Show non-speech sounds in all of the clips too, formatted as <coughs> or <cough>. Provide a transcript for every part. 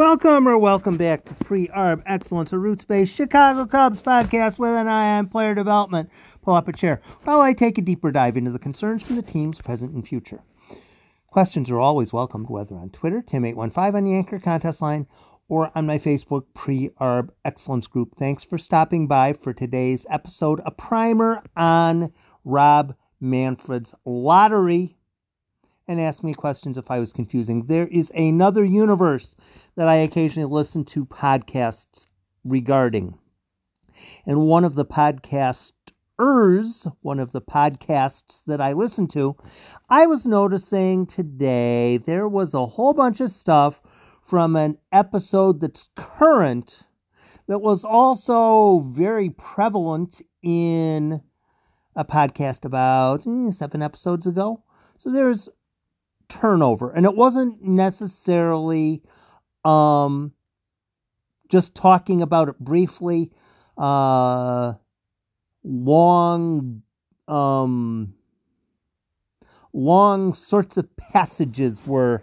Welcome or welcome back to Pre-Arb Excellence, a roots-based Chicago Cubs podcast with an eye on player development. Pull up a chair while I take a deeper dive into the concerns from the teams present and future. Questions are always welcomed, whether on Twitter, Tim815 on the Anchor contest line, or on my Facebook Pre-Arb Excellence group. Thanks for stopping by for today's episode, a primer on Rob Manfred's lottery and ask me questions if I was confusing. There is another universe that I occasionally listen to podcasts regarding. And one of the podcasters, one of the podcasts that I listen to, I was noticing today there was a whole bunch of stuff from an episode that's current that was also very prevalent in a podcast about eh, seven episodes ago. So there's turnover. And it wasn't necessarily um, just talking about it briefly. Uh, long, um, long sorts of passages were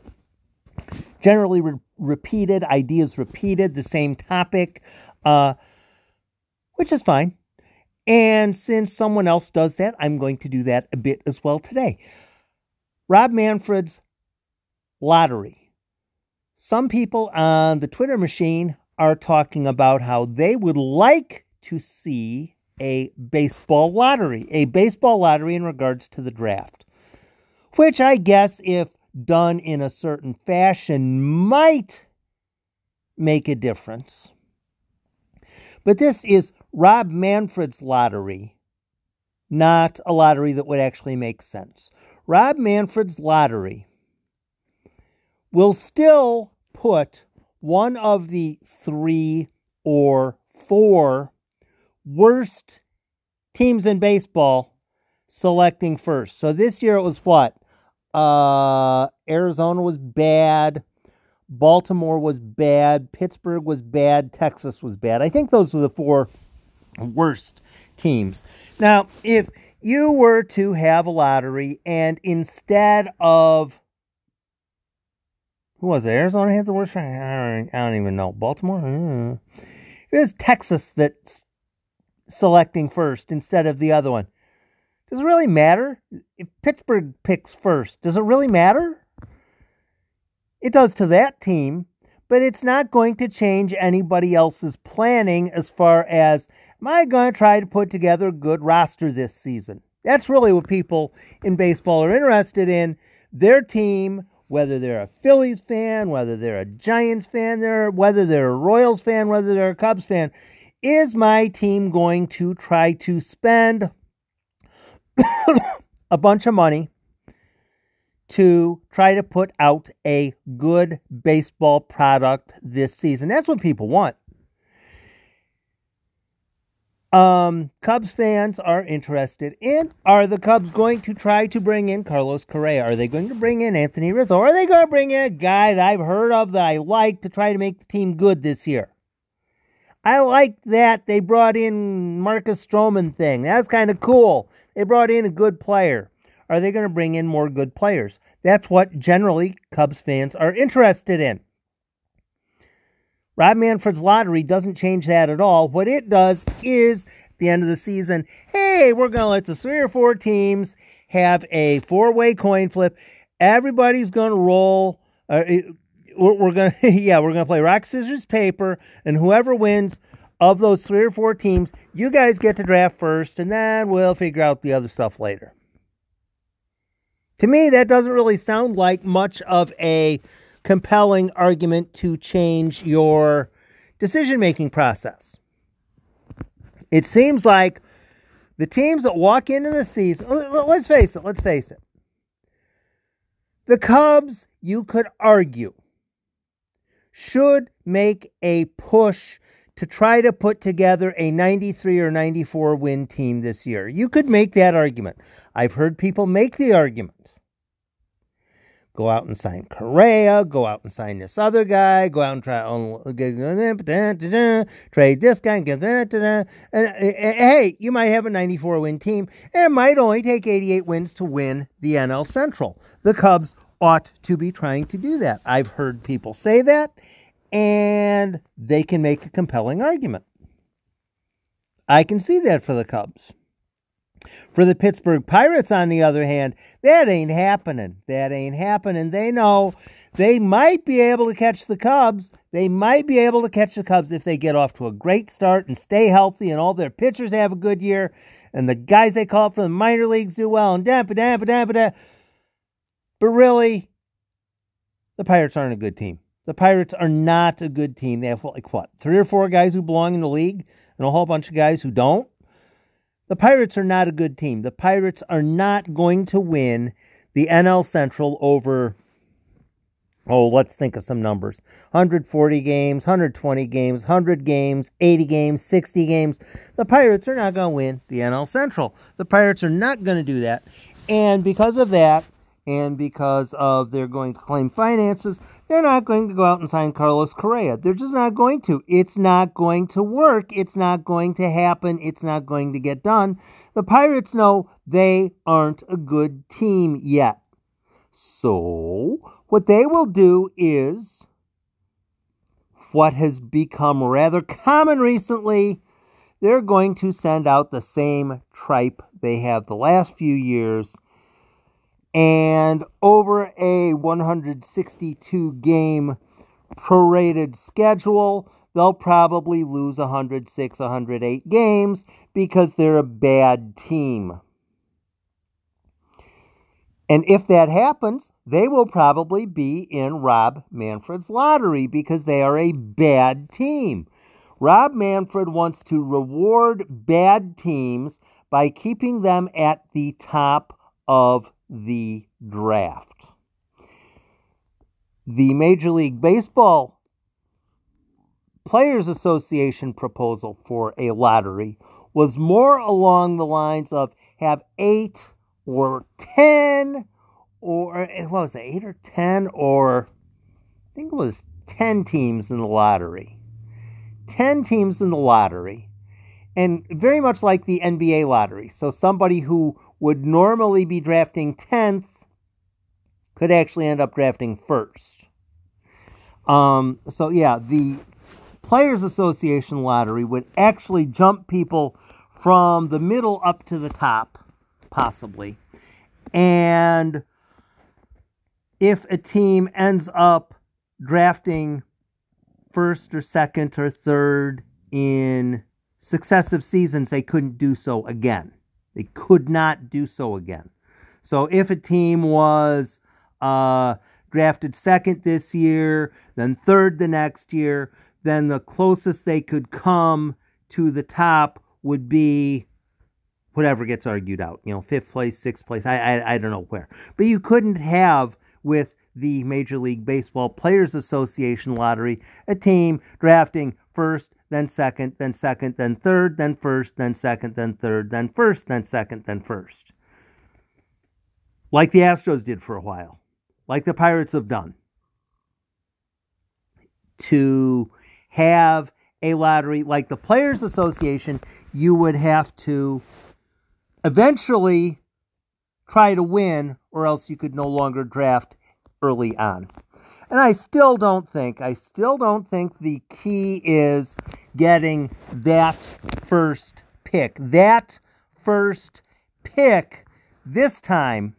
generally re- repeated, ideas repeated, the same topic, uh, which is fine. And since someone else does that, I'm going to do that a bit as well today. Rob Manfred's lottery. Some people on the Twitter machine are talking about how they would like to see a baseball lottery, a baseball lottery in regards to the draft, which I guess, if done in a certain fashion, might make a difference. But this is Rob Manfred's lottery, not a lottery that would actually make sense. Rob Manfred's lottery will still put one of the three or four worst teams in baseball selecting first. So this year it was what? Uh, Arizona was bad. Baltimore was bad. Pittsburgh was bad. Texas was bad. I think those were the four worst teams. Now, if you were to have a lottery and instead of who was it? Arizona had the worst I don't, I don't even know. Baltimore? Mm. It was Texas that's selecting first instead of the other one. Does it really matter? If Pittsburgh picks first, does it really matter? It does to that team, but it's not going to change anybody else's planning as far as Am I going to try to put together a good roster this season? That's really what people in baseball are interested in. Their team, whether they're a Phillies fan, whether they're a Giants fan, whether they're a Royals fan, whether they're a Cubs fan, is my team going to try to spend <coughs> a bunch of money to try to put out a good baseball product this season? That's what people want. Um, Cubs fans are interested in are the Cubs going to try to bring in Carlos Correa? Are they going to bring in Anthony Rizzo? Or are they going to bring in a guy that I've heard of that I like to try to make the team good this year? I like that they brought in Marcus Stroman thing. That's kind of cool. They brought in a good player. Are they going to bring in more good players? That's what generally Cubs fans are interested in. Rob Manfred's lottery doesn't change that at all. What it does is at the end of the season, hey, we're going to let the three or four teams have a four way coin flip. Everybody's going to roll. Uh, we're, going <laughs> to, yeah, we're going to play rock, scissors, paper, and whoever wins of those three or four teams, you guys get to draft first, and then we'll figure out the other stuff later. To me, that doesn't really sound like much of a compelling argument to change your decision making process. It seems like the teams that walk into the season, let's face it, let's face it. The Cubs, you could argue, should make a push to try to put together a 93 or 94 win team this year. You could make that argument. I've heard people make the argument. Go out and sign Correa. Go out and sign this other guy. Go out and try oh, trade this guy. And, eh, eh, eh, hey, you might have a 94 win team, and it might only take 88 wins to win the NL Central. The Cubs ought to be trying to do that. I've heard people say that, and they can make a compelling argument. I can see that for the Cubs. For the Pittsburgh Pirates, on the other hand, that ain't happening. That ain't happening. They know they might be able to catch the Cubs. They might be able to catch the Cubs if they get off to a great start and stay healthy and all their pitchers have a good year and the guys they call up from the minor leagues do well and da da da da. But really, the Pirates aren't a good team. The Pirates are not a good team. They have like what, three or four guys who belong in the league and a whole bunch of guys who don't. The Pirates are not a good team. The Pirates are not going to win the NL Central over, oh, let's think of some numbers 140 games, 120 games, 100 games, 80 games, 60 games. The Pirates are not going to win the NL Central. The Pirates are not going to do that. And because of that, and because of they're going to claim finances, they're not going to go out and sign Carlos Correa. They're just not going to. It's not going to work. It's not going to happen. It's not going to get done. The Pirates know they aren't a good team yet. So, what they will do is what has become rather common recently. They're going to send out the same tripe they have the last few years and over a 162 game prorated schedule, they'll probably lose 106, 108 games because they're a bad team. And if that happens, they will probably be in Rob Manfred's lottery because they are a bad team. Rob Manfred wants to reward bad teams by keeping them at the top of the draft. The Major League Baseball Players Association proposal for a lottery was more along the lines of have eight or ten or eh, what was it, eight or ten or I think it was ten teams in the lottery. Ten teams in the lottery. And very much like the NBA lottery. So somebody who would normally be drafting 10th could actually end up drafting first. Um, so, yeah, the Players Association lottery would actually jump people from the middle up to the top, possibly. And if a team ends up drafting first or second or third in successive seasons, they couldn't do so again. They could not do so again. So if a team was uh, drafted second this year, then third the next year, then the closest they could come to the top would be whatever gets argued out. You know, fifth place, sixth place. I I, I don't know where, but you couldn't have with the Major League Baseball Players Association lottery a team drafting first, then second, then second, then third, then first, then second, then third, then first, then second, then first. Like the Astros did for a while, like the Pirates have done. To have a lottery like the Players Association, you would have to eventually try to win, or else you could no longer draft early on. And I still don't think, I still don't think the key is getting that first pick. That first pick this time,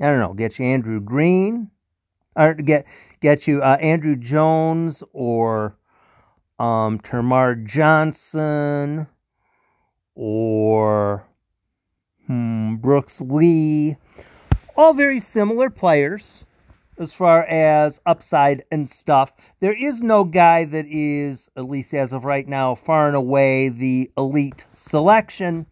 I don't know, get you Andrew Green, or get get you uh, Andruw Jones or um, Johnson or hmm, Brooks Lee. All very similar players as far as upside and stuff. There is no guy that is, at least as of right now, far and away the elite selection.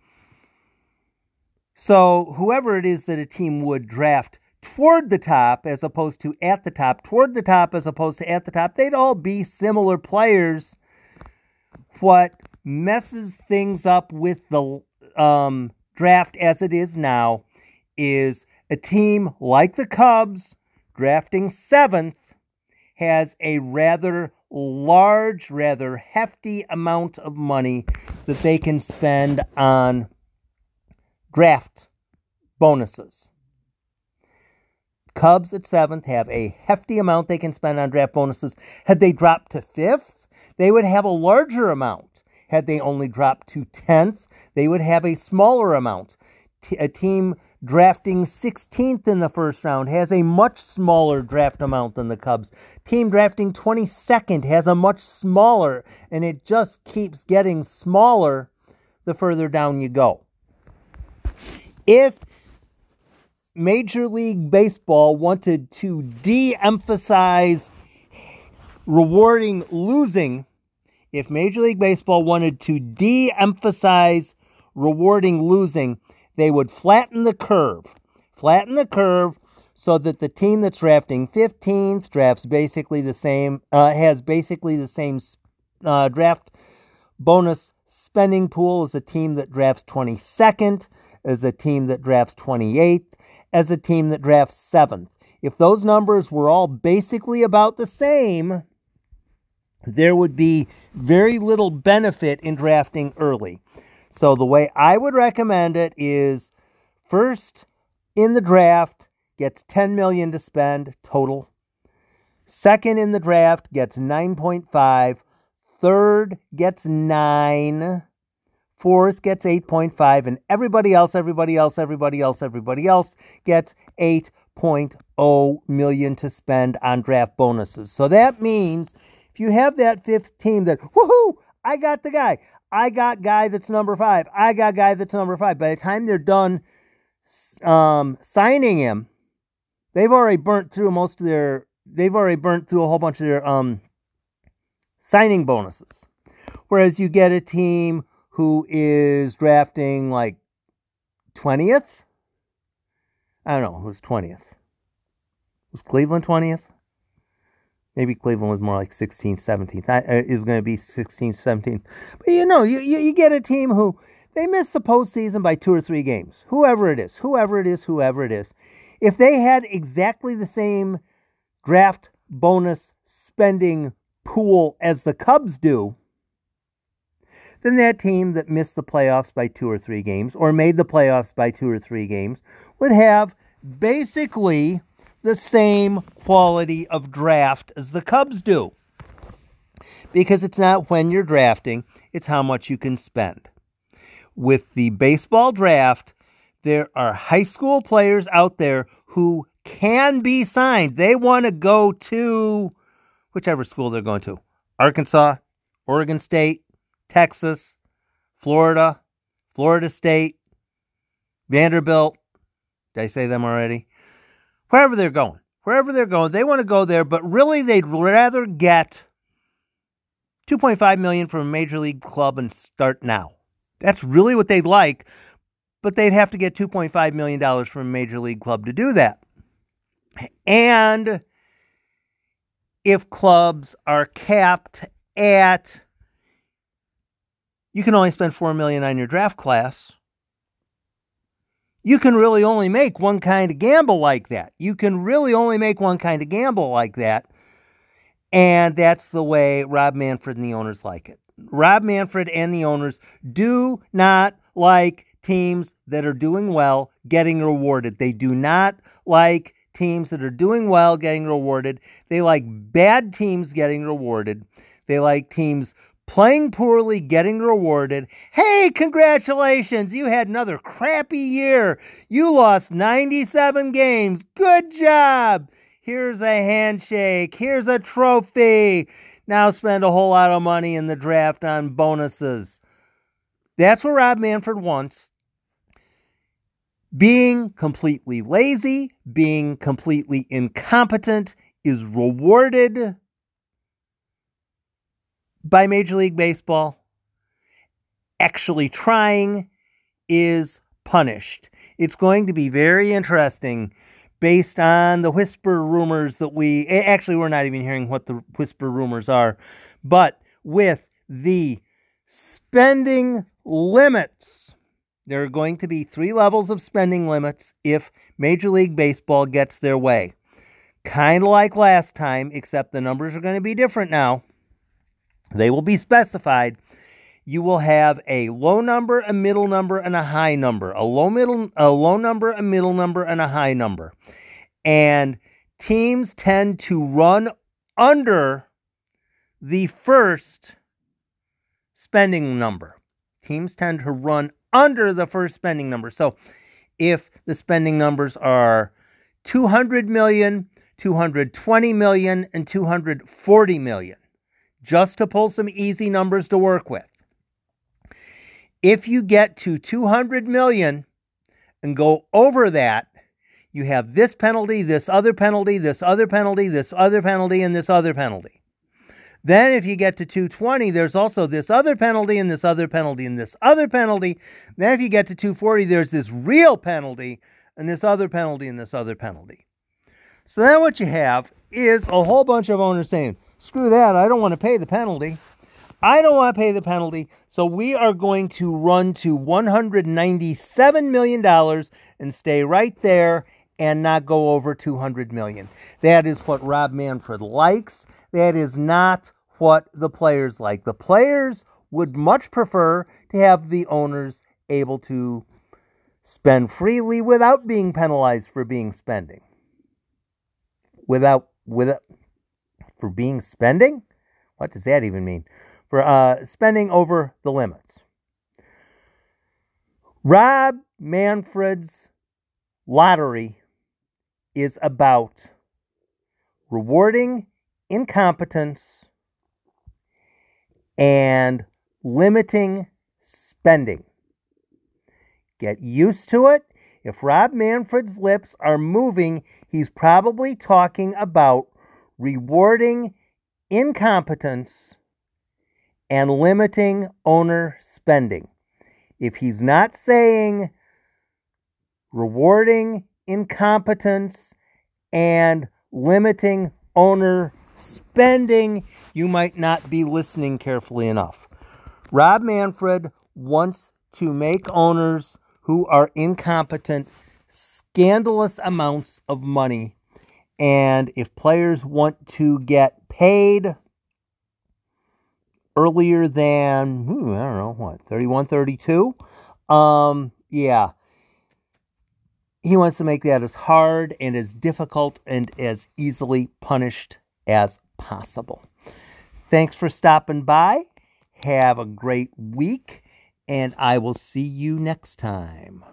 So, whoever it is that a team would draft toward the top as opposed to at the top, toward the top as opposed to at the top, they'd all be similar players. What messes things up with the um, draft as it is now is a team like the Cubs drafting seventh has a rather large, rather hefty amount of money that they can spend on draft bonuses. Cubs at seventh have a hefty amount they can spend on draft bonuses. Had they dropped to fifth, they would have a larger amount. Had they only dropped to 10th, they would have a smaller amount. T- a team drafting 16th in the first round has a much smaller draft amount than the Cubs. Team drafting 22nd has a much smaller, and it just keeps getting smaller the further down you go. If Major League Baseball wanted to de emphasize rewarding losing, if Major League Baseball wanted to de emphasize rewarding losing, they would flatten the curve. Flatten the curve so that the team that's drafting 15th drafts basically the same, uh, has basically the same uh, draft bonus spending pool as a team that drafts 22nd, as a team that drafts 28th, as a team that drafts 7th. If those numbers were all basically about the same, there would be very little benefit in drafting early. So the way I would recommend it is first in the draft gets 10 million to spend total. Second in the draft gets 9.5. Third gets 9. Fourth gets 8.5 and everybody else, everybody else, everybody else, everybody else gets 8.0 million to spend on draft bonuses. So that means if you have that fifth team that, woohoo, I got the guy. I got guy that's number five. I got guy that's number five. By the time they're done um, signing him, they've already burnt through most of their. They've already burnt through a whole bunch of their um, signing bonuses. Whereas you get a team who is drafting like twentieth. I don't know who's twentieth. Was Cleveland twentieth? Maybe Cleveland was more like 16th, 17th. That uh, going to be 16th, 17th. But you know, you, you, you get a team who they miss the postseason by two or three games. Whoever it is, whoever it is, whoever it is. If they had exactly the same draft bonus spending pool as the Cubs do, then that team that missed the playoffs by two or three games or made the playoffs by two or three games would have basically the same quality of draft as the Cubs do. Because it's not when you're drafting, it's how much you can spend. With the baseball draft, there are high school players out there who can be signed. They want to go to whichever school they're going to Arkansas, Oregon State, Texas, Florida, Florida State, Vanderbilt. Did I say them already? Wherever they're going, wherever they're going, they want to go there, but really they'd rather get 2.5 million from a major league club and start now. That's really what they'd like, but they'd have to get 2.5 million dollars from a major league club to do that. And if clubs are capped at you can only spend 4 million on your draft class you can really only make one kind of gamble like that. You can really only make one kind of gamble like that. And that's the way Rob Manfred and the owners like it. Rob Manfred and the owners do not like teams that are doing well getting rewarded. They do not like teams that are doing well getting rewarded. They like bad teams getting rewarded. They like teams playing poorly, getting rewarded. Hey, congratulations! You had another crappy year. You lost 97 games. Good job! Here's a handshake. Here's a trophy. Now spend a whole lot of money in the draft on bonuses. That's what Rob Manfred wants. Being completely lazy, being completely incompetent is rewarded by Major League Baseball actually trying is punished. It's going to be very interesting based on the whisper rumors that we actually we're not even hearing what the whisper rumors are, but with the spending limits, there are going to be three levels of spending limits if Major League Baseball gets their way. Kind of like last time, except the numbers are going to be different now. They will be specified. You will have a low number, a middle number, and a high number. A low middle, a low number, a middle number, and a high number. And teams tend to run under the first spending number. Teams tend to run under the first spending number. So if the spending numbers are 200 million, 220 million, and 240 million, just to pull some easy numbers to work with. If you get to 200 million and go over that, you have this penalty, this other penalty, this other penalty, this other penalty, and this other penalty. Then, if you get to 220, there's also this other penalty, and this other penalty, and this other penalty. Then, if you get to 240, there's this real penalty, and this other penalty, and this other penalty. So then, what you have is a whole bunch of owners saying, screw that, I don't want to pay the penalty. I don't want to pay the penalty, so we are going to run to $197 million and stay right there and not go over 200 million. That is what Rob Manfred likes. That is not what the players like. The players would much prefer to have the owners able to spend freely without being penalized for being spending. Without without for being spending? What does that even mean? For uh, spending over the limits. Rob Manfred's lottery is about rewarding incompetence and limiting spending. Get used to it. If Rob Manfred's lips are moving, he's probably talking about rewarding incompetence and limiting owner spending. If he's not saying rewarding incompetence and limiting owner spending, you might not be listening carefully enough. Rob Manfred wants to make owners who are incompetent scandalous amounts of money. And if players want to get paid earlier than, hmm, I don't know, what, 31, 32? Um, yeah, he wants to make that as hard and as difficult and as easily punished as possible. Thanks for stopping by. Have a great week, and I will see you next time.